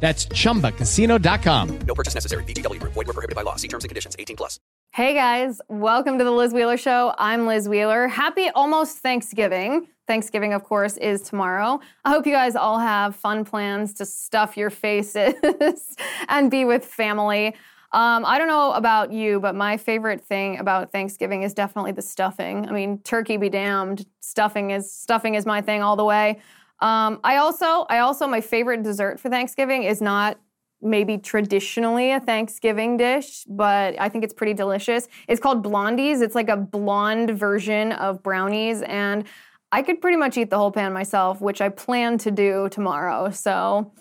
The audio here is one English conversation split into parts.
That's chumbacasino.com. No purchase necessary. VGW Group. Void were prohibited by law. See terms and conditions. 18 plus. Hey guys, welcome to the Liz Wheeler Show. I'm Liz Wheeler. Happy almost Thanksgiving. Thanksgiving, of course, is tomorrow. I hope you guys all have fun plans to stuff your faces and be with family. Um, I don't know about you, but my favorite thing about Thanksgiving is definitely the stuffing. I mean, turkey be damned, stuffing is stuffing is my thing all the way. Um, I also, I also, my favorite dessert for Thanksgiving is not maybe traditionally a Thanksgiving dish, but I think it's pretty delicious. It's called blondies. It's like a blonde version of brownies, and I could pretty much eat the whole pan myself, which I plan to do tomorrow. So.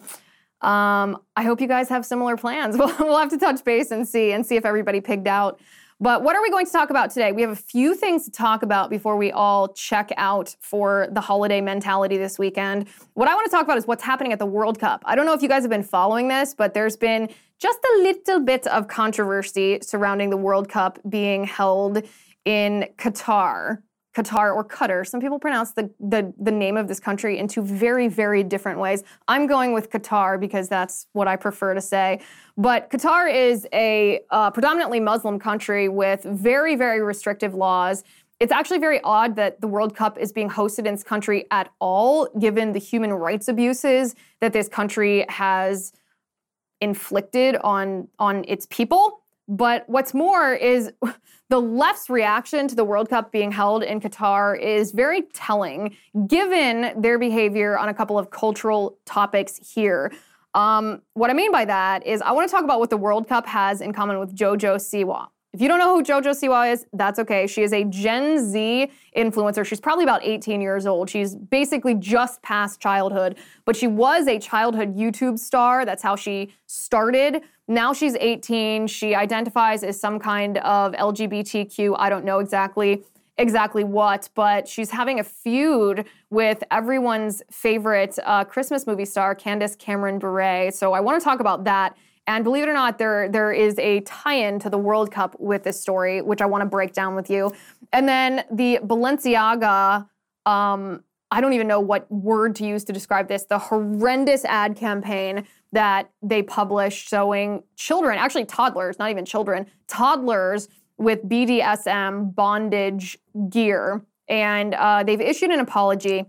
Um, I hope you guys have similar plans. We'll, we'll have to touch base and see and see if everybody pigged out. But what are we going to talk about today? We have a few things to talk about before we all check out for the holiday mentality this weekend. What I want to talk about is what's happening at the World Cup. I don't know if you guys have been following this, but there's been just a little bit of controversy surrounding the World Cup being held in Qatar. Qatar or Qatar. Some people pronounce the, the, the name of this country in two very, very different ways. I'm going with Qatar because that's what I prefer to say. But Qatar is a uh, predominantly Muslim country with very, very restrictive laws. It's actually very odd that the World Cup is being hosted in this country at all, given the human rights abuses that this country has inflicted on, on its people. But what's more is the left's reaction to the World Cup being held in Qatar is very telling, given their behavior on a couple of cultural topics here. Um, what I mean by that is, I want to talk about what the World Cup has in common with JoJo Siwa. If you don't know who JoJo Siwa is, that's okay. She is a Gen Z influencer. She's probably about 18 years old. She's basically just past childhood, but she was a childhood YouTube star. That's how she started. Now she's 18. She identifies as some kind of LGBTQ. I don't know exactly exactly what, but she's having a feud with everyone's favorite uh, Christmas movie star, Candace Cameron Bure. So I want to talk about that and believe it or not, there there is a tie-in to the World Cup with this story, which I want to break down with you. And then the Balenciaga, um, I don't even know what word to use to describe this. The horrendous ad campaign that they published showing children, actually toddlers, not even children, toddlers with BDSM bondage gear, and uh, they've issued an apology,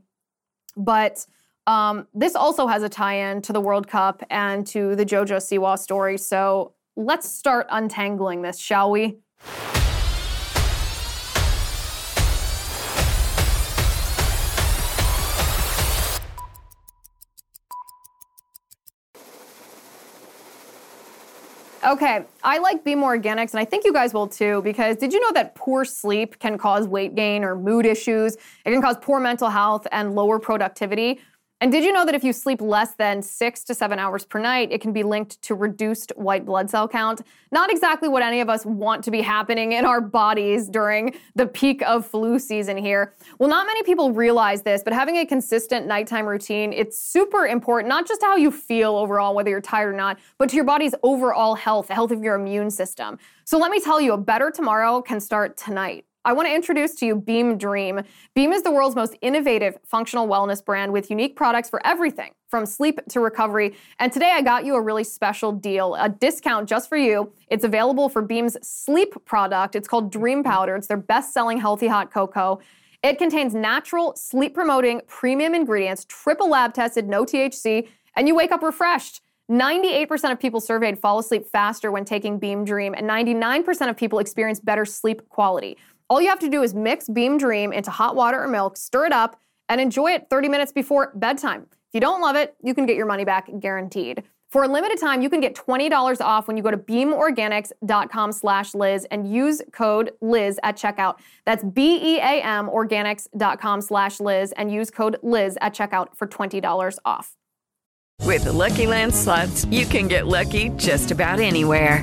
but um, this also has a tie-in to the World Cup and to the JoJo Siwa story. So let's start untangling this, shall we? Okay, I like Beam Organics, and I think you guys will too, because did you know that poor sleep can cause weight gain or mood issues? It can cause poor mental health and lower productivity. And did you know that if you sleep less than six to seven hours per night, it can be linked to reduced white blood cell count? Not exactly what any of us want to be happening in our bodies during the peak of flu season here. Well, not many people realize this, but having a consistent nighttime routine, it's super important, not just how you feel overall, whether you're tired or not, but to your body's overall health, the health of your immune system. So let me tell you, a better tomorrow can start tonight. I want to introduce to you Beam Dream. Beam is the world's most innovative functional wellness brand with unique products for everything from sleep to recovery. And today I got you a really special deal, a discount just for you. It's available for Beam's sleep product. It's called Dream Powder. It's their best selling healthy hot cocoa. It contains natural, sleep promoting, premium ingredients, triple lab tested, no THC, and you wake up refreshed. 98% of people surveyed fall asleep faster when taking Beam Dream, and 99% of people experience better sleep quality. All you have to do is mix Beam Dream into hot water or milk, stir it up, and enjoy it 30 minutes before bedtime. If you don't love it, you can get your money back guaranteed. For a limited time, you can get $20 off when you go to beamorganics.com slash Liz and use code Liz at checkout. That's B-E-A-M organics.com slash Liz and use code Liz at checkout for $20 off. With the Lucky Land slots, you can get lucky just about anywhere.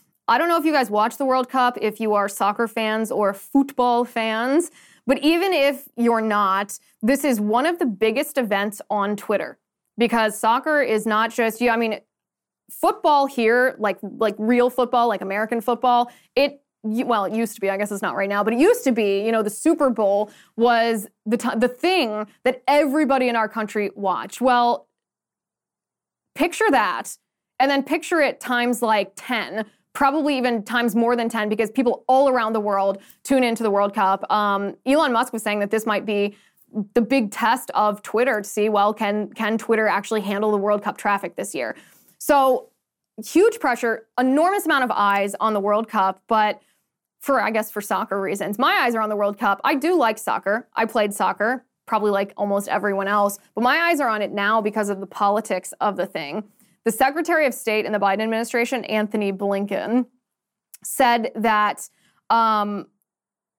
I don't know if you guys watch the World Cup, if you are soccer fans or football fans, but even if you're not, this is one of the biggest events on Twitter because soccer is not just, you. I mean, football here, like like real football, like American football, it well, it used to be. I guess it's not right now, but it used to be. You know, the Super Bowl was the t- the thing that everybody in our country watched. Well, picture that, and then picture it times like ten probably even times more than 10 because people all around the world tune into the World Cup. Um, Elon Musk was saying that this might be the big test of Twitter to see, well, can, can Twitter actually handle the World Cup traffic this year? So huge pressure, enormous amount of eyes on the World Cup, but for, I guess, for soccer reasons. My eyes are on the World Cup. I do like soccer. I played soccer, probably like almost everyone else, but my eyes are on it now because of the politics of the thing. The Secretary of State in the Biden administration, Antony Blinken, said that um,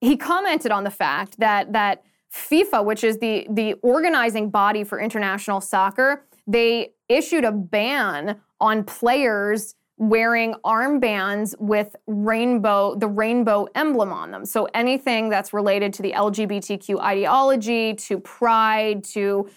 he commented on the fact that that FIFA, which is the the organizing body for international soccer, they issued a ban on players wearing armbands with rainbow the rainbow emblem on them. So anything that's related to the LGBTQ ideology, to pride, to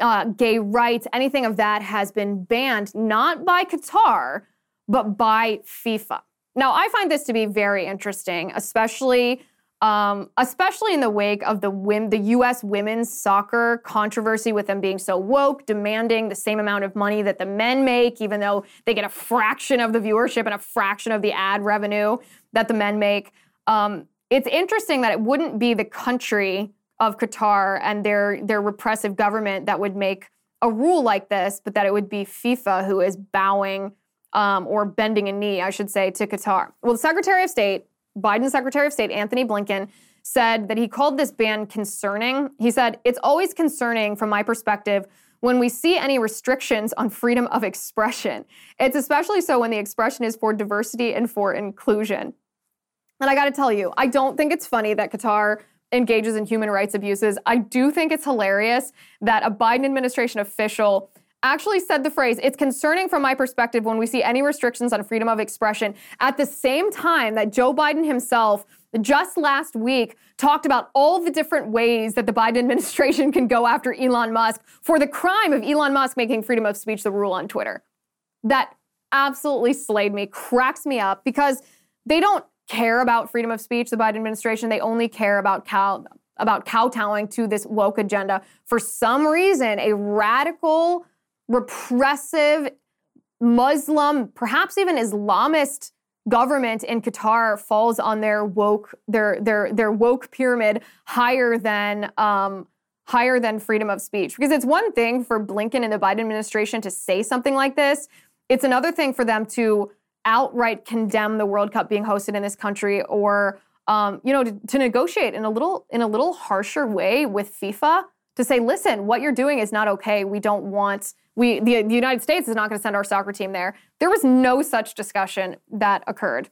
uh, gay rights, anything of that has been banned, not by Qatar, but by FIFA. Now, I find this to be very interesting, especially. Um, especially in the wake of the the U.S. women's soccer controversy with them being so woke, demanding the same amount of money that the men make, even though they get a fraction of the viewership and a fraction of the ad revenue that the men make. Um, it's interesting that it wouldn't be the country of Qatar and their their repressive government that would make a rule like this, but that it would be FIFA who is bowing um, or bending a knee, I should say, to Qatar. Well, the Secretary of State, Biden's Secretary of State, Antony Blinken, said that he called this ban concerning. He said, It's always concerning from my perspective when we see any restrictions on freedom of expression. It's especially so when the expression is for diversity and for inclusion. And I got to tell you, I don't think it's funny that Qatar engages in human rights abuses. I do think it's hilarious that a Biden administration official actually said the phrase, it's concerning from my perspective when we see any restrictions on freedom of expression at the same time that Joe Biden himself just last week talked about all the different ways that the Biden administration can go after Elon Musk for the crime of Elon Musk making freedom of speech the rule on Twitter. That absolutely slayed me, cracks me up because they don't care about freedom of speech, the Biden administration. They only care about cow about kowtowing to this woke agenda. For some reason, a radical, repressive, Muslim, perhaps even Islamist government in Qatar falls on their woke their their their woke pyramid higher than um, higher than freedom of speech. Because it's one thing for Blinken and the Biden administration to say something like this. It's another thing for them to outright condemn the World Cup being hosted in this country or um, you know to, to, negotiate in a little in a little harsher way with FIFA to say, listen, what you're doing is not okay. We don't want we the, the United States is not going to send our soccer team there. There was no such discussion that occurred.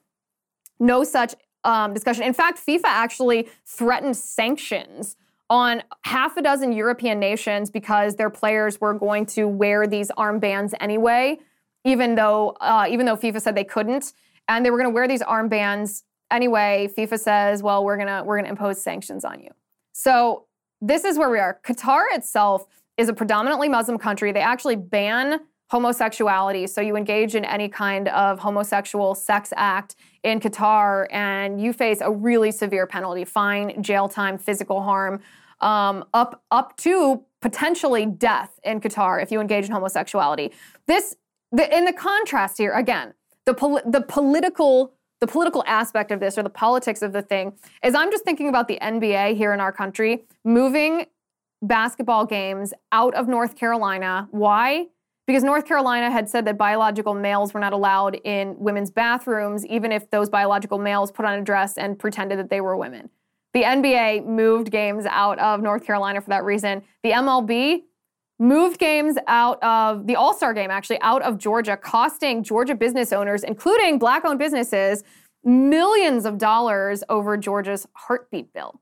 No such um, discussion. In fact, FIFA actually threatened sanctions on half a dozen European nations because their players were going to wear these armbands anyway even though uh, even though FIFA said they couldn't, and they were going to wear these armbands anyway. FIFA says, "Well, we're gonna we're gonna impose sanctions on you." So this is where we are. Qatar itself is a predominantly Muslim country. They actually ban homosexuality. So you engage in any kind of homosexual sex act in Qatar, and you face a really severe penalty: fine, jail time, physical harm, um, up up to potentially death in Qatar if you engage in homosexuality. This the, in the contrast here, again, the, pol- the political the political aspect of this or the politics of the thing is I'm just thinking about the NBA here in our country moving basketball games out of North Carolina. Why? because North Carolina had said that biological males were not allowed in women's bathrooms, even if those biological males put on a dress and pretended that they were women. The NBA moved games out of North Carolina for that reason. The MLB moved games out of the All Star game, actually, out of Georgia, costing Georgia business owners, including black owned businesses, millions of dollars over Georgia's heartbeat bill.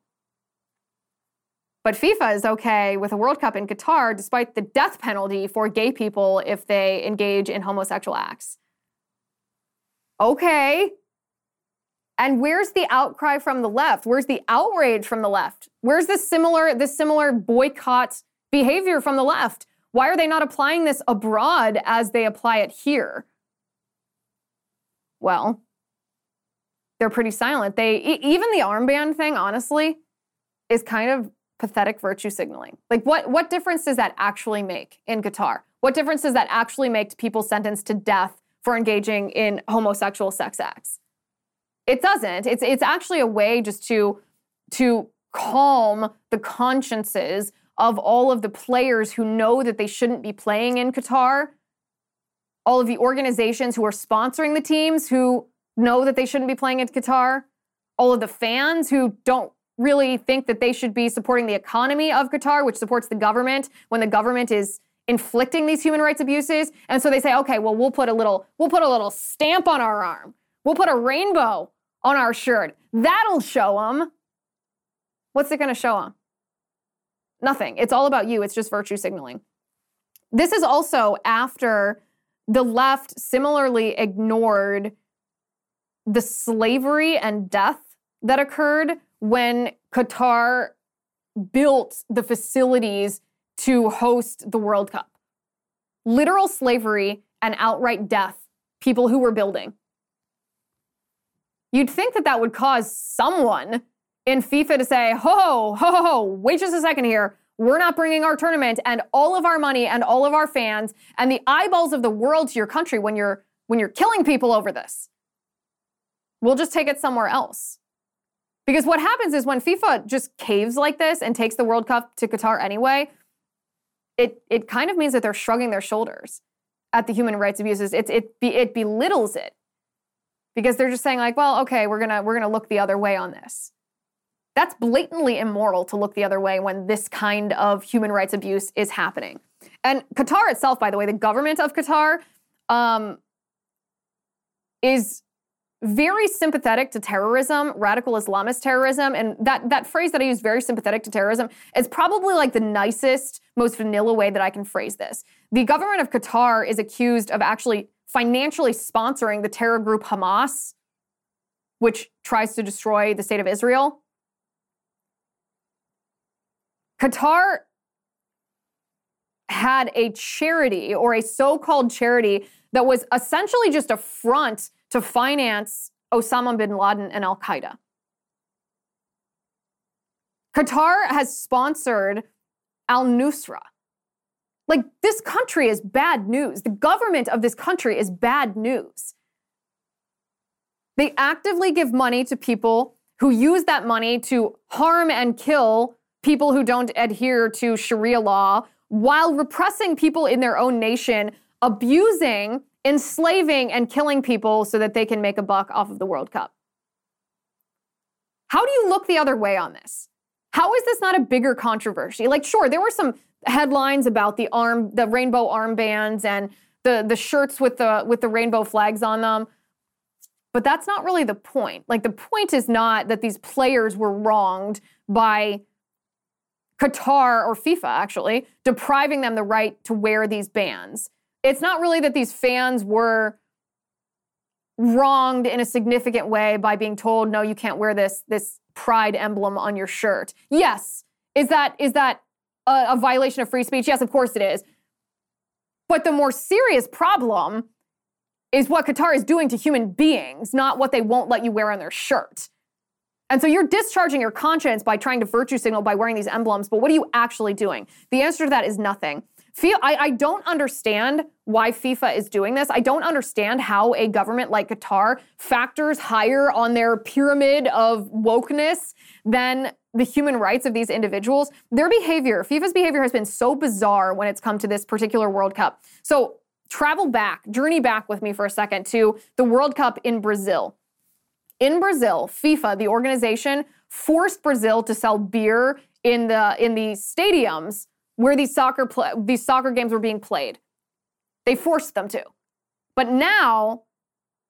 But FIFA is okay with a World Cup in Qatar despite the death penalty for gay people if they engage in homosexual acts. Okay. And where's the outcry from the left? Where's the outrage from the left? Where's the similar the similar boycott behavior from the left? Why are they not applying this abroad as they apply it here? Well, they're pretty silent. They even the armband thing, honestly, is kind of pathetic virtue signaling. Like what what difference does that actually make in Qatar? What difference does that actually make to people sentenced to death for engaging in homosexual sex acts? It doesn't. It's it's actually a way just to to calm the consciences of all of the players who know that they shouldn't be playing in Qatar, all of the organizations who are sponsoring the teams who know that they shouldn't be playing in Qatar, all of the fans who don't really think that they should be supporting the economy of Qatar, which supports the government when the government is inflicting these human rights abuses. And so they say, okay, well, we'll put a little, we'll put a little stamp on our arm. We'll put a rainbow on our shirt. That'll show them. What's it going to show them? Nothing. It's all about you. It's just virtue signaling. This is also after the left similarly ignored the slavery and death that occurred when Qatar built the facilities to host the World Cup. Literal slavery and outright death, people who were building. You'd think that that would cause someone in FIFA to say, ho, ho, ho, ho, wait just a second here. We're not bringing our tournament and all of our money and all of our fans and the eyeballs of the world to your country when you're when you're killing people over this. We'll just take it somewhere else. Because what happens is when FIFA just caves like this and takes the World Cup to Qatar anyway, it, it kind of means that they're shrugging their shoulders at the human rights abuses. It, it, it belittles it because they're just saying like, well, okay, we're gonna we're gonna look the other way on this. That's blatantly immoral to look the other way when this kind of human rights abuse is happening. And Qatar itself, by the way, the government of Qatar um, is very sympathetic to terrorism, radical Islamist terrorism, and that that phrase that I use, very sympathetic to terrorism, is probably like the nicest, most vanilla way that I can phrase this. The government of Qatar is accused of actually financially sponsoring the terror group Hamas, which tries to destroy the state of Israel. Qatar had a charity or a so-called charity that was essentially just a front to finance Osama bin Laden and Al Qaeda. Qatar has sponsored Al Nusra. Like, this country is bad news. The government of this country is bad news. They actively give money to people who use that money to harm and kill people who don't adhere to Sharia law while repressing people in their own nation, abusing enslaving and killing people so that they can make a buck off of the World Cup. How do you look the other way on this? How is this not a bigger controversy? Like, sure, there were some headlines about the arm, the rainbow armbands and the the shirts with the with the rainbow flags on them. But that's not really the point. Like the point is not that these players were wronged by Qatar or FIFA actually depriving them the right to wear these bands. It's not really that these fans were wronged in a significant way by being told no you can't wear this this pride emblem on your shirt. Yes. Is that is that a, a, violation of free speech? Yes of course it is. But the more serious problem is what qatar is doing to human beings not what they won't let you wear on their shirt and so you're discharging your conscience by trying to virtue signal by wearing these emblems but what are you actually doing the answer to that is nothing I, I don't understand why FIFA is doing this. I don't understand how a government like Qatar factors higher on their pyramid of wokeness than the human rights of these individuals, their behavior, FIFA's behavior has been so bizarre when it's come to this particular World Cup. So travel back, journey back with me for a second to the World Cup in Brazil. In Brazil, FIFA, the organization, forced Brazil to sell beer in the in the stadiums where these soccer play, these soccer games were being played. They forced them to. But now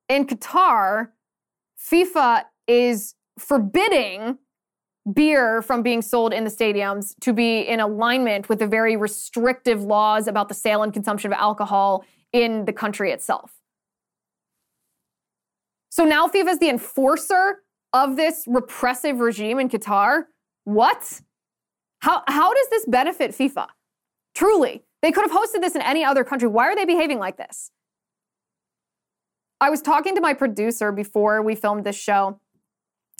in Qatar, FIFA is forbidding beer from being sold in the stadiums to be in alignment with the very restrictive laws about the sale and consumption of alcohol in the country itself. So now FIFA is the enforcer of this repressive regime in Qatar. What? How, how does this benefit FIFA? Truly, they could have hosted this in any other country. Why are they behaving like this? I was talking to my producer before we filmed this show,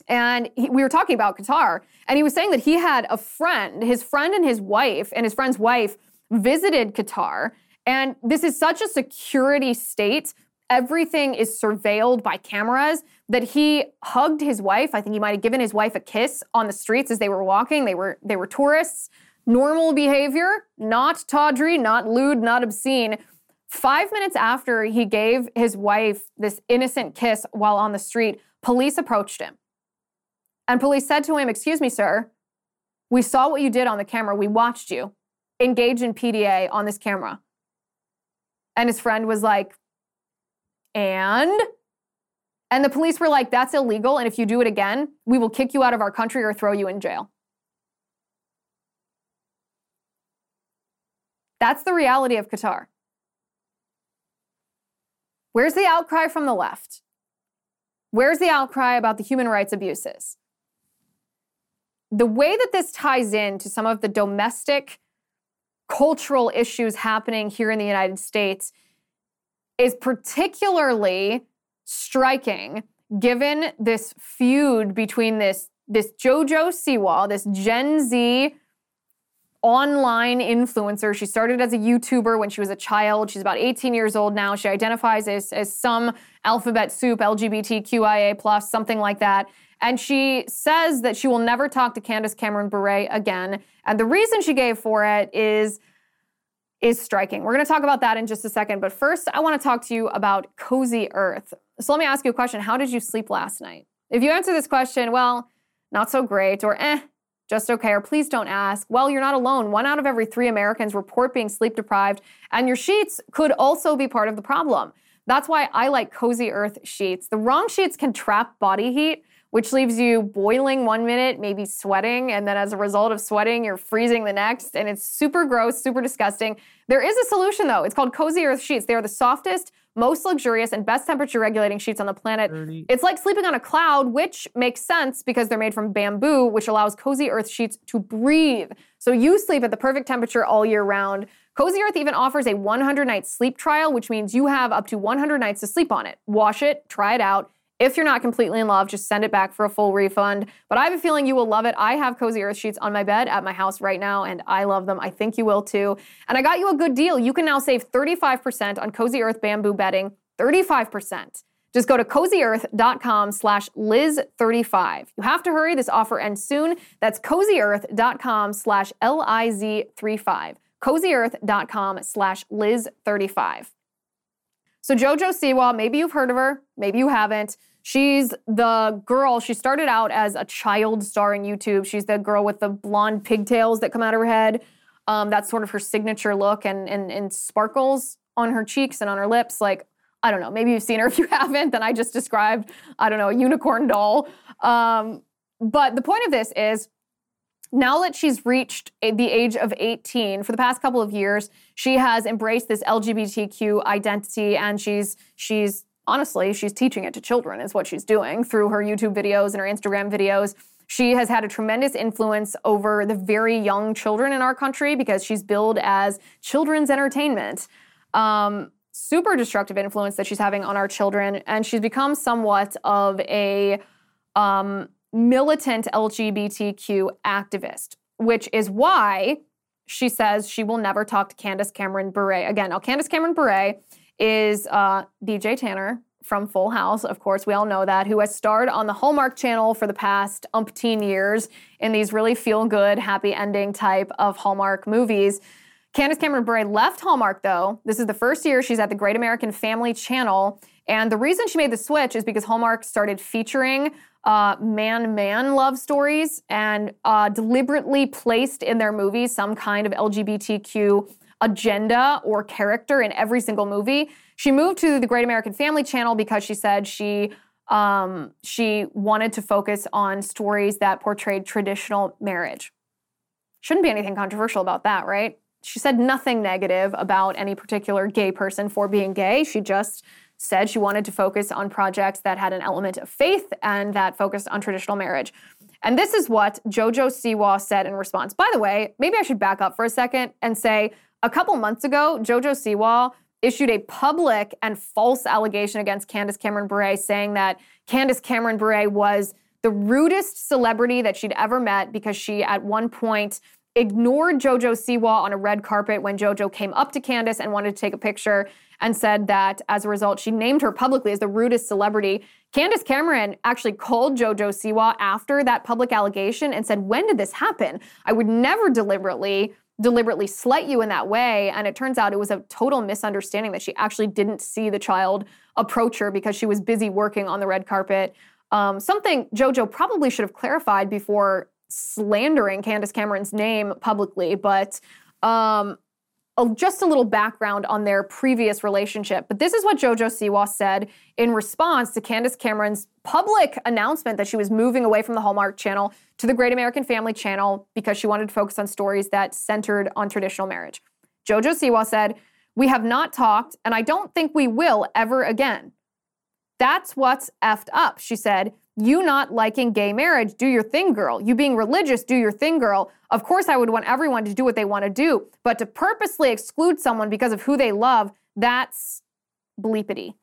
and he, we were talking about Qatar, and he was saying that he had a friend, his friend and his wife, and his friend's wife visited Qatar. And this is such a security state. Everything is surveilled by cameras that he hugged his wife. I think he might have given his wife a kiss on the streets as they were walking. They were they were tourists. Normal behavior, not tawdry, not lewd, not obscene. Five minutes after he gave his wife this innocent kiss while on the street, police approached him. And police said to him, Excuse me, sir, we saw what you did on the camera. We watched you engage in PDA on this camera. And his friend was like, And? And the police were like, That's illegal. And if you do it again, we will kick you out of our country or throw you in jail. That's the reality of Qatar. Where's the outcry from the left? Where's the outcry about the human rights abuses? The way that this ties in to some of the domestic cultural issues happening here in the United States is particularly striking given this feud between this, this JoJo Siwa, this Gen Z online influencer. She started as a YouTuber when she was a child. She's about 18 years old now. She identifies as, as some alphabet soup, LGBTQIA plus, something like that. And she says that she will never talk to Candace Cameron Bure again. And the reason she gave for it is is striking. We're going to talk about that in just a second, but first I want to talk to you about Cozy Earth. So let me ask you a question. How did you sleep last night? If you answer this question, well, not so great or eh, just okay, or please don't ask. Well, you're not alone. One out of every three Americans report being sleep deprived, and your sheets could also be part of the problem. That's why I like Cozy Earth sheets. The wrong sheets can trap body heat, which leaves you boiling one minute, maybe sweating, and then as a result of sweating, you're freezing the next, and it's super gross, super disgusting. There is a solution though. It's called Cozy Earth sheets. They are the softest, most luxurious, and best temperature regulating sheets on the planet. It's like sleeping on a cloud, which makes sense because they're made from bamboo, which allows Cozy Earth sheets to breathe. So you sleep at the perfect temperature all year round. Cozy Earth even offers a 100 night sleep trial, which means you have up to 100 nights to sleep on it. Wash it, try it out. If you're not completely in love, just send it back for a full refund. But I have a feeling you will love it. I have Cozy Earth sheets on my bed at my house right now, and I love them. I think you will too. And I got you a good deal. You can now save 35% on Cozy Earth bamboo bedding. 35%. Just go to cozyearth.com slash Liz35. You have to hurry. This offer ends soon. That's cozyearth.com slash L-I-Z35. cozyearth.com slash Liz35. So JoJo Siwa, maybe you've heard of her, maybe you haven't. She's the girl, she started out as a child star in YouTube. She's the girl with the blonde pigtails that come out of her head. Um, that's sort of her signature look and, and, and sparkles on her cheeks and on her lips. Like, I don't know, maybe you've seen her. If you haven't, then I just described, I don't know, a unicorn doll. Um, but the point of this is now that she's reached the age of 18 for the past couple of years she has embraced this lgbtq identity and she's she's honestly she's teaching it to children is what she's doing through her youtube videos and her instagram videos she has had a tremendous influence over the very young children in our country because she's billed as children's entertainment um, super destructive influence that she's having on our children and she's become somewhat of a um, militant LGBTQ activist, which is why she says she will never talk to Candace Cameron Bure again. Now, Candace Cameron Bure is uh, DJ Tanner from Full House, of course, we all know that, who has starred on the Hallmark Channel for the past umpteen years in these really feel good, happy ending type of Hallmark movies. Candace Cameron Bure left Hallmark, though. This is the first year she's at the Great American Family Channel. And the reason she made the switch is because Hallmark started featuring man man love stories and uh, deliberately placed in their movies some kind of LGBTQ agenda or character in every single movie. She moved to the Great American Family Channel because she said she um, she wanted to focus on stories that portrayed traditional marriage. Shouldn't be anything controversial about that, right? She said nothing negative about any particular gay person for being gay. She just said she wanted to focus on projects that had an element of faith and that focused on traditional marriage. And this is what Jojo Siwa said in response. By the way, maybe I should back up for a second and say a couple months ago, Jojo Siwa issued a public and false allegation against Candace Cameron Bure, saying that Candace Cameron Bure was the rudest celebrity that she'd ever met because she, at one point, ignored Jojo Siwa on a red carpet when Jojo came up to Candace and wanted to take a picture and said that as a result, she named her publicly as the rudest celebrity. Candace Cameron actually called JoJo Siwa after that public allegation and said, When did this happen? I would never deliberately deliberately slight you in that way and it turns out it was a total misunderstanding that she actually didn't see the child approach her because she was busy working on the red carpet. Um, something jojo probably should have clarified before slandering candace cameron's name publicly but um, Oh, just a little background on their previous relationship. But this is what JoJo Siwa said in response to Candace Cameron's public announcement that she was moving away from the Hallmark Channel to the Great American Family Channel because she wanted to focus on stories that centered on traditional marriage. JoJo Siwa said, We have not talked, and I don't think we will ever again. That's what's effed up, she said. You not liking gay marriage, do your thing, girl. You being religious, do your thing, girl. Of course, I would want everyone to do what they want to do, but to purposely exclude someone because of who they love, that's bleepity.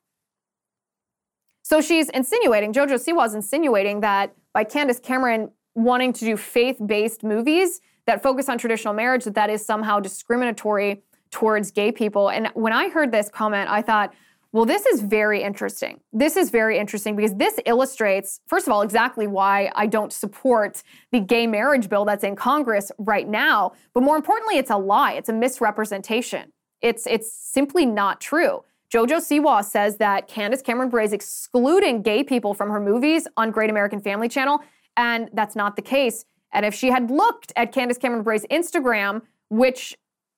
So she's insinuating, Jojo Siwa is insinuating that by Candace Cameron wanting to do faith-based movies that focus on traditional marriage, that that is somehow discriminatory towards gay people. And when I heard this comment, I thought, well, this is very interesting. This is very interesting because this illustrates, first of all, exactly why I don't support the gay marriage bill that's in Congress right now. But more importantly, it's a lie. It's a misrepresentation. It's it's simply not true. Jojo Siwa says that Candace Cameron Bure is excluding gay people from her movies on Great American Family Channel, and that's not the case. And if she had looked at Candace Cameron Bure's Instagram, which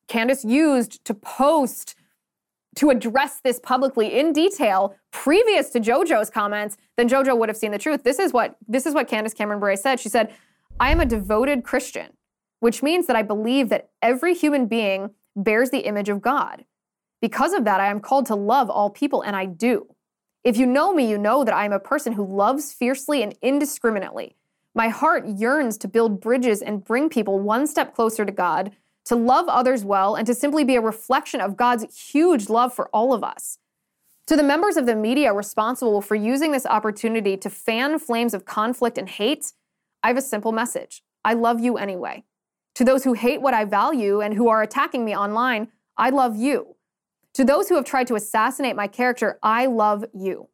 Candace used to post to address this publicly in detail previous to JoJo's comments, then JoJo would have seen the truth. This is what this is what Candace Cameron Bure said. She said, "I am a devoted Christian, which means that I believe that every human being bears the image of God. Because of that, I am called to love all people and I do. If you know me, you know that I am a person who loves fiercely and indiscriminately. My heart yearns to build bridges and bring people one step closer to God." To love others well, and to simply be a reflection of God's huge love for all of us. To the members of the media responsible for using this opportunity to fan flames of conflict and hate, I have a simple message I love you anyway. To those who hate what I value and who are attacking me online, I love you. To those who have tried to assassinate my character, I love you.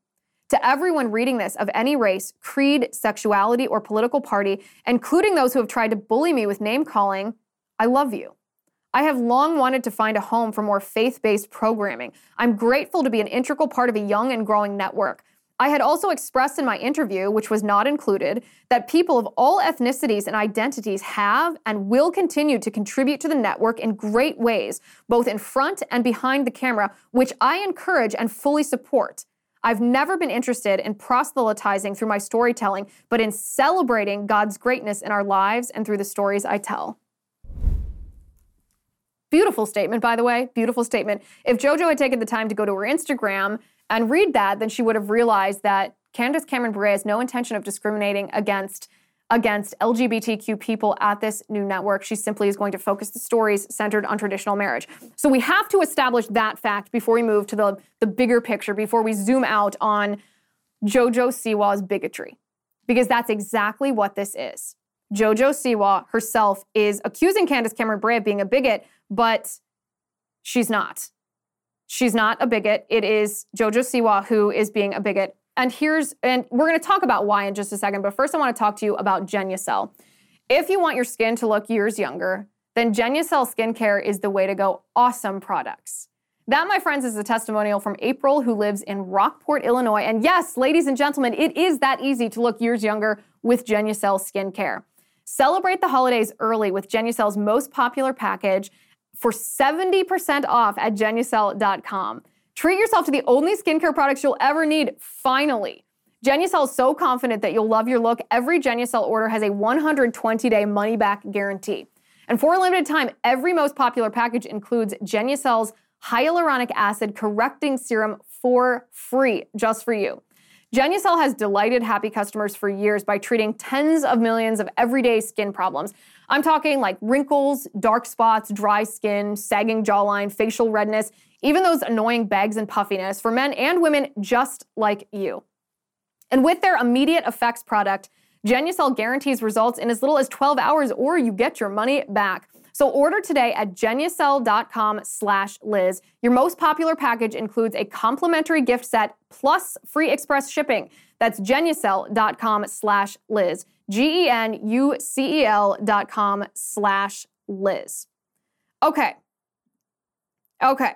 To everyone reading this of any race, creed, sexuality, or political party, including those who have tried to bully me with name calling, I love you. I have long wanted to find a home for more faith based programming. I'm grateful to be an integral part of a young and growing network. I had also expressed in my interview, which was not included, that people of all ethnicities and identities have and will continue to contribute to the network in great ways, both in front and behind the camera, which I encourage and fully support. I've never been interested in proselytizing through my storytelling, but in celebrating God's greatness in our lives and through the stories I tell. Beautiful statement, by the way. Beautiful statement. If JoJo had taken the time to go to her Instagram and read that, then she would have realized that Candace Cameron Bure has no intention of discriminating against against LGBTQ people at this new network. She simply is going to focus the stories centered on traditional marriage. So we have to establish that fact before we move to the, the bigger picture, before we zoom out on JoJo Siwa's bigotry. Because that's exactly what this is. JoJo Siwa herself is accusing Candace Cameron Bure of being a bigot but she's not. She's not a bigot. It is Jojo Siwa who is being a bigot. And here's, and we're going to talk about why in just a second. But first, I want to talk to you about Genucel. If you want your skin to look years younger, then Genucel skincare is the way to go. Awesome products. That, my friends, is a testimonial from April, who lives in Rockport, Illinois. And yes, ladies and gentlemen, it is that easy to look years younger with Genucel skincare. Celebrate the holidays early with Genucel's most popular package for 70% off at genucel.com. Treat yourself to the only skincare products you'll ever need, finally. Genucel is so confident that you'll love your look. Every Genucel order has a 120 day money back guarantee. And for a limited time, every most popular package includes Genucel's hyaluronic acid correcting serum for free, just for you. Genucel has delighted happy customers for years by treating tens of millions of everyday skin problems. I'm talking like wrinkles, dark spots, dry skin, sagging jawline, facial redness, even those annoying bags and puffiness for men and women just like you. And with their immediate effects product, Genucel guarantees results in as little as 12 hours or you get your money back. So order today at genucel.com slash Liz. Your most popular package includes a complimentary gift set plus free express shipping. That's genucel.com slash Liz. G-E-N-U-C-E-L dot com slash Liz. Okay. Okay.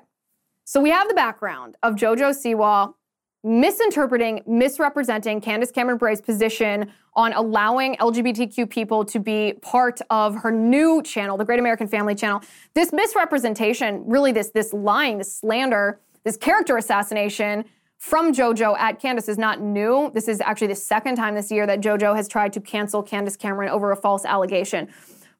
So we have the background of JoJo Siwa misinterpreting, misrepresenting Candace Cameron Bure's position on allowing LGBTQ people to be part of her new channel, the Great American Family Channel. This misrepresentation, really this this lying, this slander, this character assassination from JoJo at Candace is not new. This is actually the second time this year that JoJo has tried to cancel Candace Cameron over a false allegation.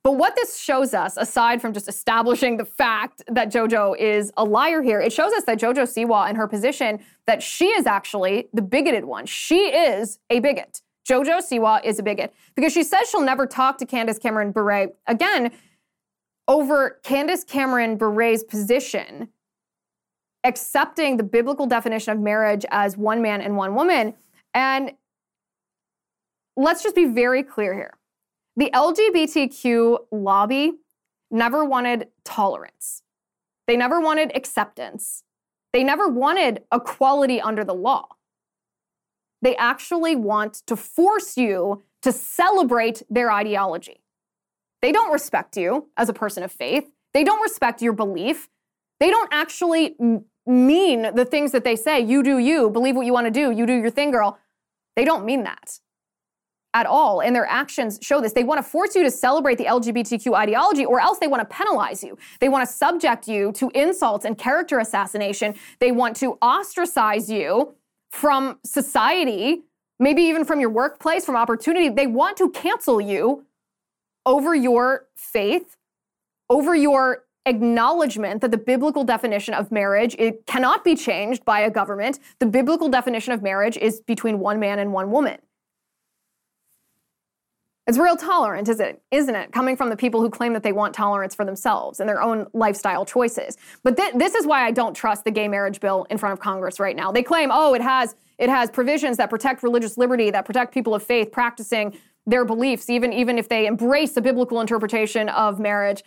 But what this shows us, aside from just establishing the fact that JoJo is a liar here, it shows us that JoJo Siwa and her position that she is actually the bigoted one. She is a bigot. JoJo Siwa is a bigot because she says she'll never talk to Candace Cameron Bure again over Candace Cameron Bure's position, accepting the biblical definition of marriage as one man and one woman. And let's just be very clear here. The LGBTQ lobby never wanted tolerance. They never wanted acceptance. They never wanted equality under the law. They actually want to force you to celebrate their ideology. They don't respect you as a person of faith. They don't respect your belief. They don't actually mean the things that they say. You do you, believe what you want to do, you do your thing, girl. They don't mean that at all. And their actions show this. They want to force you to celebrate the LGBTQ ideology, or else they want to penalize you. They want to subject you to insults and character assassination. They want to ostracize you from society, maybe even from your workplace, from opportunity. They want to cancel you over your faith, over your acknowledgement that the biblical definition of marriage it cannot be changed by a government. The biblical definition of marriage is between one man and one woman. It's real tolerant, is it? Isn't it? Coming from the people who claim that they want tolerance for themselves and their own lifestyle choices. But th- this is why I don't trust the gay marriage bill in front of Congress right now. They claim, oh, it has it has provisions that protect religious liberty, that protect people of faith practicing their beliefs, even even if they embrace a biblical interpretation of marriage.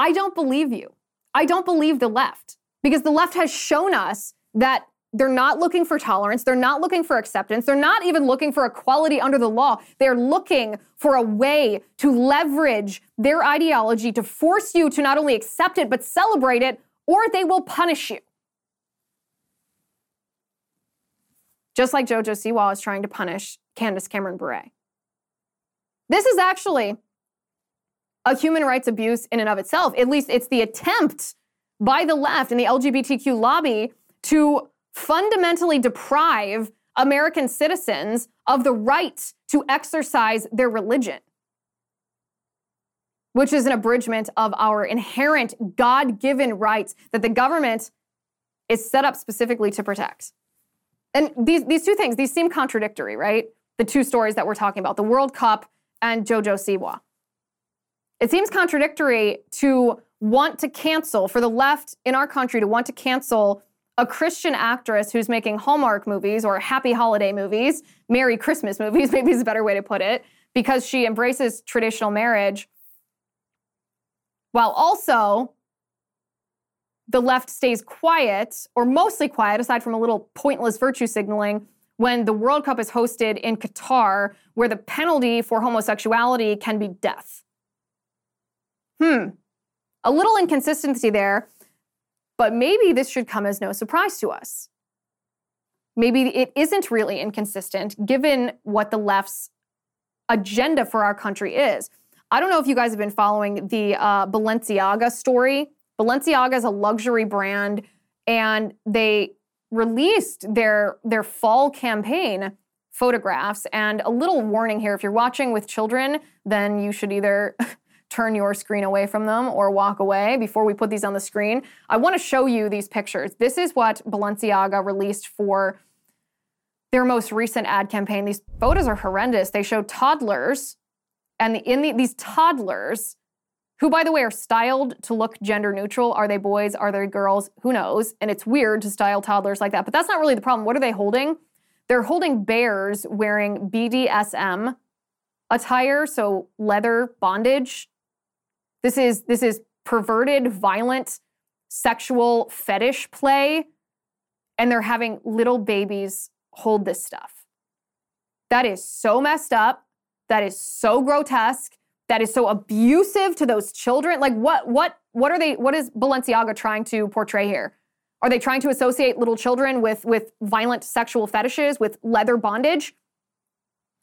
I don't believe you. I don't believe the left because the left has shown us that they're not looking for tolerance. They're not looking for acceptance. They're not even looking for equality under the law. They're looking for a way to leverage their ideology to force you to not only accept it, but celebrate it, or they will punish you. Just like JoJo Siwa is trying to punish Candace Cameron Bure. This is actually a human rights abuse in and of itself. At least it's the attempt by the left and the LGBTQ lobby to fundamentally deprive American citizens of the right to exercise their religion, which is an abridgment of our inherent God given rights that the government is set up specifically to protect. And these, these two things, these seem contradictory, right? The two stories that we're talking about, the World Cup and JoJo Siwa. It seems contradictory to want to cancel, for the left in our country to want to cancel a Christian actress who's making Hallmark movies or happy holiday movies, Merry Christmas movies, maybe is a better way to put it, because she embraces traditional marriage while also the left stays quiet, or mostly quiet, aside from a little pointless virtue signaling, when the World Cup is hosted in Qatar, where the penalty for homosexuality can be death. Hmm. A little inconsistency there, but maybe this should come as no surprise to us. Maybe it isn't really inconsistent given what the left's agenda for our country is. I don't know if you guys have been following the uh, Balenciaga story. Balenciaga is a luxury brand, and they released their their fall campaign photographs. And a little warning here: if you're watching with children, then you should either turn your screen away from them or walk away before we put these on the screen. I want to show you these pictures. This is what Balenciaga released for their most recent ad campaign. These photos are horrendous. They show toddlers, and in the, these toddlers, who by the way are styled to look gender neutral, are they boys? Are they girls? Who knows? And it's weird to style toddlers like that, but that's not really the problem. What are they holding? They're holding bears wearing BDSM attire, so leather bondage. This is this is perverted, violent, sexual fetish play, and they're having little babies hold this stuff. That is so messed up. That is so grotesque. That is so abusive to those children. Like what what what are they what is Balenciaga trying to portray here? Are they trying to associate little children with with violent sexual fetishes, with leather bondage?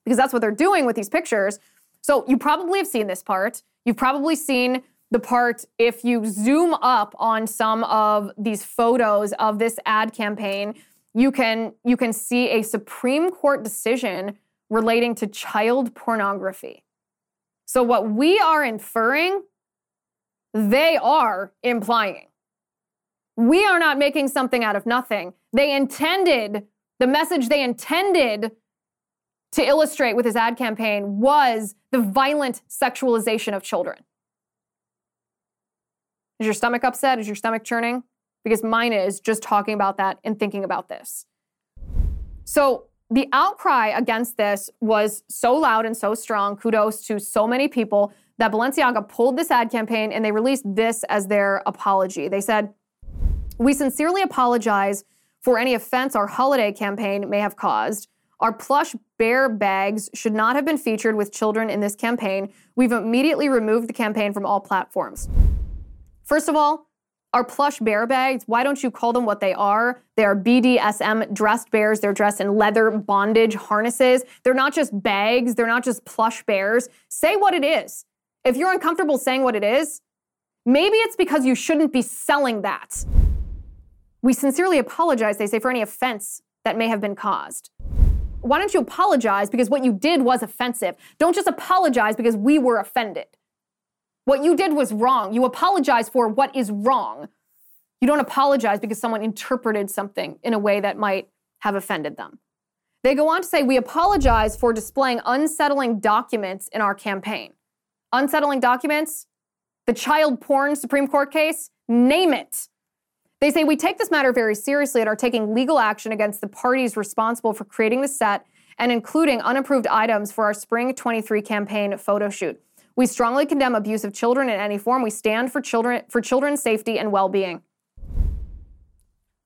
Because that's what they're doing with these pictures. So you probably have seen this part. You've probably seen the part if you zoom up on some of these photos of this ad campaign you can you can see a Supreme Court decision relating to child pornography. So what we are inferring, they are implying. We are not making something out of nothing. They intended the message they intended to illustrate with his ad campaign was the violent sexualization of children. Is your stomach upset? Is your stomach churning? because mine is just talking about that and thinking about this. So the outcry against this was so loud and so strong. Kudos to so many people that Balenciaga pulled this ad campaign and they released this as their apology. They said, We sincerely apologize for any offense our holiday campaign may have caused. Our plush bear bags should not have been featured with children in this campaign. We've immediately removed the campaign from all platforms. First of all, our plush bear bags. Why don't you call them what they are? They are BDSM dressed bears. They're dressed in leather bondage harnesses. They're not just bags, they're not just plush bears. Say what it is. If you're uncomfortable saying what it is, maybe it's because you shouldn't be selling that. We sincerely apologize, they say, for any offense that may have been caused. Why don't you apologize because what you did was offensive? Don't just apologize because we were offended. What you did was wrong. You apologize for what is wrong. You don't apologize because someone interpreted something in a way that might have offended them. They go on to say, We apologize for displaying unsettling documents in our campaign. Unsettling documents? The child porn Supreme Court case? Name it. They say, We take this matter very seriously and are taking legal action against the parties responsible for creating the set and including unapproved items for our Spring 23 campaign photo shoot. We strongly condemn abuse of children in any form. We stand for children for children's safety and well-being.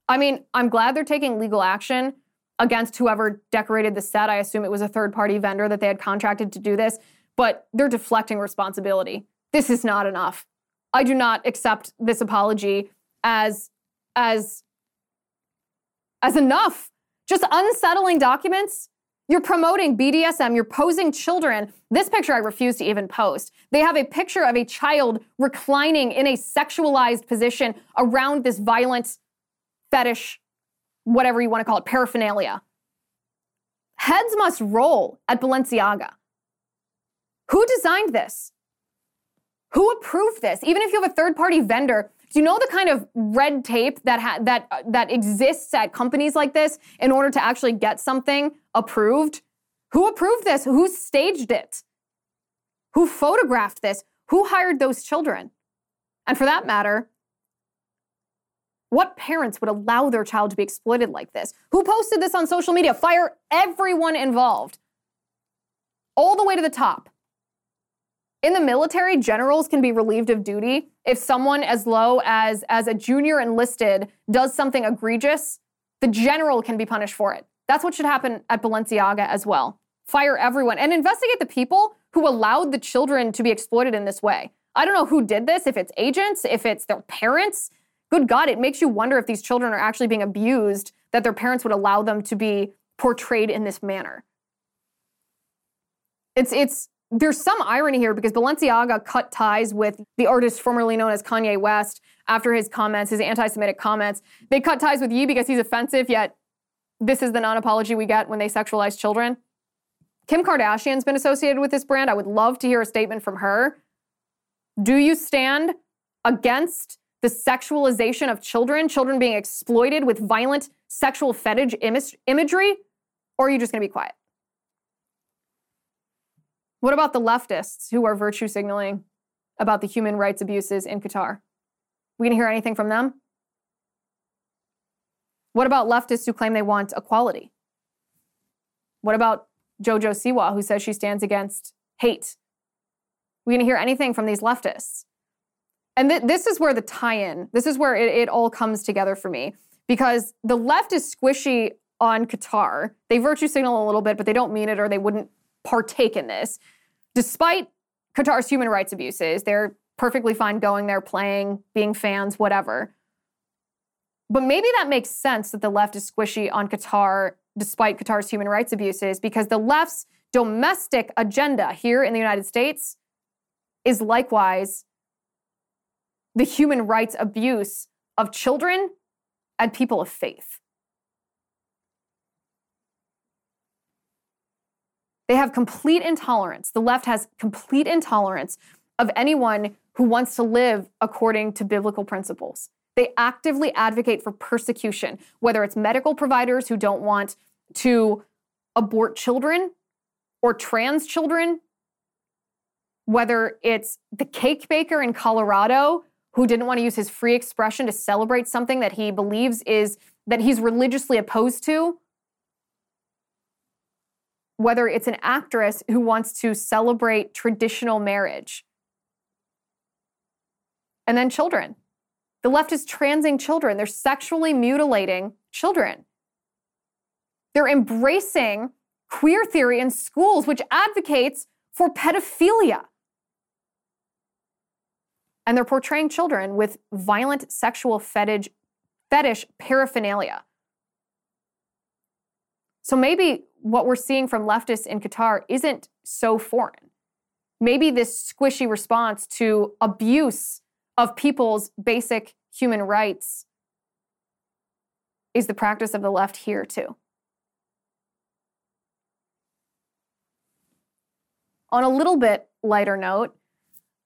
I mean, I'm glad they're taking legal action against whoever decorated the set. I assume it was a third-party vendor that they had contracted to do this, but they're deflecting responsibility. This is not enough. I do not accept this apology as as as enough. Just unsettling documents you're promoting BDSM, you're posing children. This picture I refuse to even post. They have a picture of a child reclining in a sexualized position around this violent fetish, whatever you want to call it, paraphernalia. Heads must roll at Balenciaga. Who designed this? Who approved this? Even if you have a third party vendor, do you know the kind of red tape that ha- that uh, that exists at companies like this in order to actually get something approved? Who approved this? Who staged it? Who photographed this? Who hired those children? And for that matter, what parents would allow their child to be exploited like this? Who posted this on social media? Fire everyone involved. All the way to the top. In the military, generals can be relieved of duty if someone as low as as a junior enlisted does something egregious. The general can be punished for it. That's what should happen at Balenciaga as well. Fire everyone and investigate the people who allowed the children to be exploited in this way. I don't know who did this, if it's agents, if it's their parents. Good God, it makes you wonder if these children are actually being abused, that their parents would allow them to be portrayed in this manner. It's it's there's some irony here because Balenciaga cut ties with the artist formerly known as Kanye West after his comments, his anti-Semitic comments. They cut ties with Ye because he's offensive, yet this is the non-apology we get when they sexualize children. Kim Kardashian's been associated with this brand. I would love to hear a statement from her. Do you stand against the sexualization of children, children being exploited with violent sexual fetish imagery, or are you just going to be quiet? What about the leftists who are virtue signaling about the human rights abuses in Qatar? We gonna hear anything from them? What about leftists who claim they want equality? What about Jojo Siwa, who says she stands against hate? We gonna hear anything from these leftists? And th- this is where the tie-in, this is where it, it all comes together for me, because the left is squishy on Qatar. They virtue signal a little bit, but they don't mean it, or they wouldn't partake in this. Despite Qatar's human rights abuses, they're perfectly fine going there, playing, being fans, whatever. But maybe that makes sense that the left is squishy on Qatar despite Qatar's human rights abuses because the left's domestic agenda here in the United States is likewise the human rights abuse of children and people of faith. They have complete intolerance. The left has complete intolerance of anyone who wants to live according to biblical principles. They actively advocate for persecution, whether it's medical providers who don't want to abort children or trans children, whether it's the cake baker in Colorado who didn't want to use his free expression to celebrate something that he believes is that he's religiously opposed to whether it's an actress who wants to celebrate traditional marriage. And then children. The left is transing children, they're sexually mutilating children. They're embracing queer theory in schools, which advocates for pedophilia. And they're portraying children with violent sexual fetish, fetish paraphernalia. So maybe what we're seeing from leftists in Qatar isn't so foreign. Maybe this squishy response to abuse of people's basic human rights is the practice of the left here, too. On a little bit lighter note,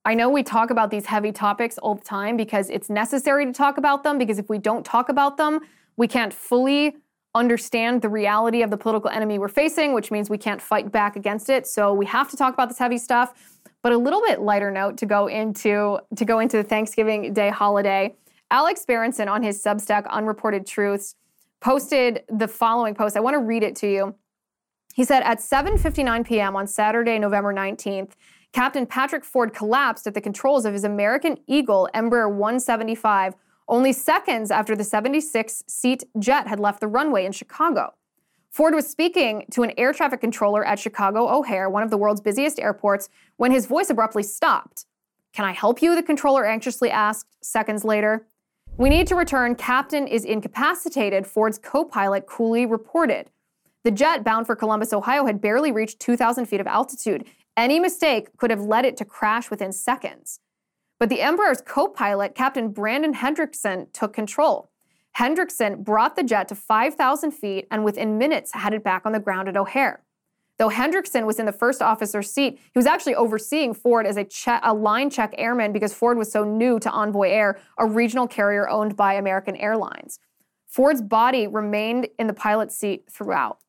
I know we talk about these heavy topics all the time because it's necessary to talk about them, because if we don't talk about them, we can't fully understand the reality of the political enemy we're facing, which means we can't fight back against it. So we have to talk about this heavy stuff. But a little bit lighter note to go into to go into the Thanksgiving Day holiday. Alex Berenson on his Substack Unreported Truths posted the following post. I want to read it to you. He said at 7:59 p.m. on Saturday, November 19th, Captain Patrick Ford collapsed at the controls of his American Eagle Embraer 175 only seconds after the 76 seat jet had left the runway in Chicago. Ford was speaking to an air traffic controller at Chicago O'Hare, one of the world's busiest airports, when his voice abruptly stopped. Can I help you? The controller anxiously asked seconds later. We need to return. Captain is incapacitated, Ford's co pilot coolly reported. The jet bound for Columbus, Ohio had barely reached 2,000 feet of altitude. Any mistake could have led it to crash within seconds. But the Embraer's co pilot, Captain Brandon Hendrickson, took control. Hendrickson brought the jet to 5,000 feet and within minutes had it back on the ground at O'Hare. Though Hendrickson was in the first officer's seat, he was actually overseeing Ford as a, che- a line check airman because Ford was so new to Envoy Air, a regional carrier owned by American Airlines. Ford's body remained in the pilot's seat throughout.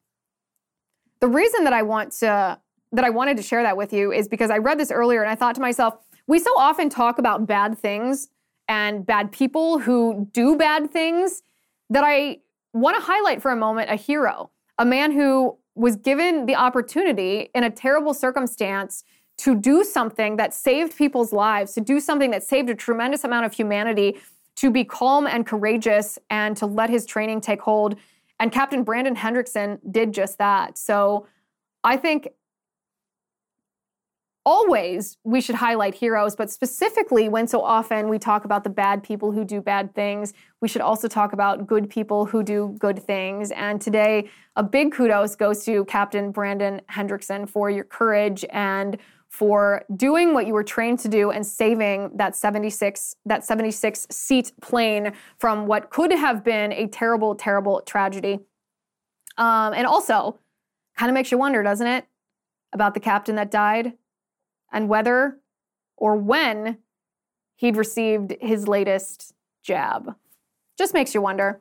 The reason that I want to that I wanted to share that with you is because I read this earlier and I thought to myself, we so often talk about bad things and bad people who do bad things that I want to highlight for a moment a hero, a man who was given the opportunity in a terrible circumstance to do something that saved people's lives, to do something that saved a tremendous amount of humanity, to be calm and courageous and to let his training take hold. And Captain Brandon Hendrickson did just that. So I think always we should highlight heroes, but specifically when so often we talk about the bad people who do bad things, we should also talk about good people who do good things. And today, a big kudos goes to Captain Brandon Hendrickson for your courage and for doing what you were trained to do and saving that 76 that 76 seat plane from what could have been a terrible terrible tragedy um, and also kind of makes you wonder doesn't it about the captain that died and whether or when he'd received his latest jab. Just makes you wonder.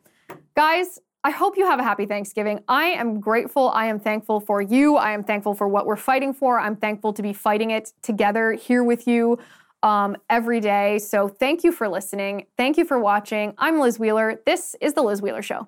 Guys, I hope you have a happy Thanksgiving. I am grateful. I am thankful for you. I am thankful for what we're fighting for. I'm thankful to be fighting it together here with you um, every day. So thank you for listening. Thank you for watching. I'm Liz Wheeler. This is The Liz Wheeler Show.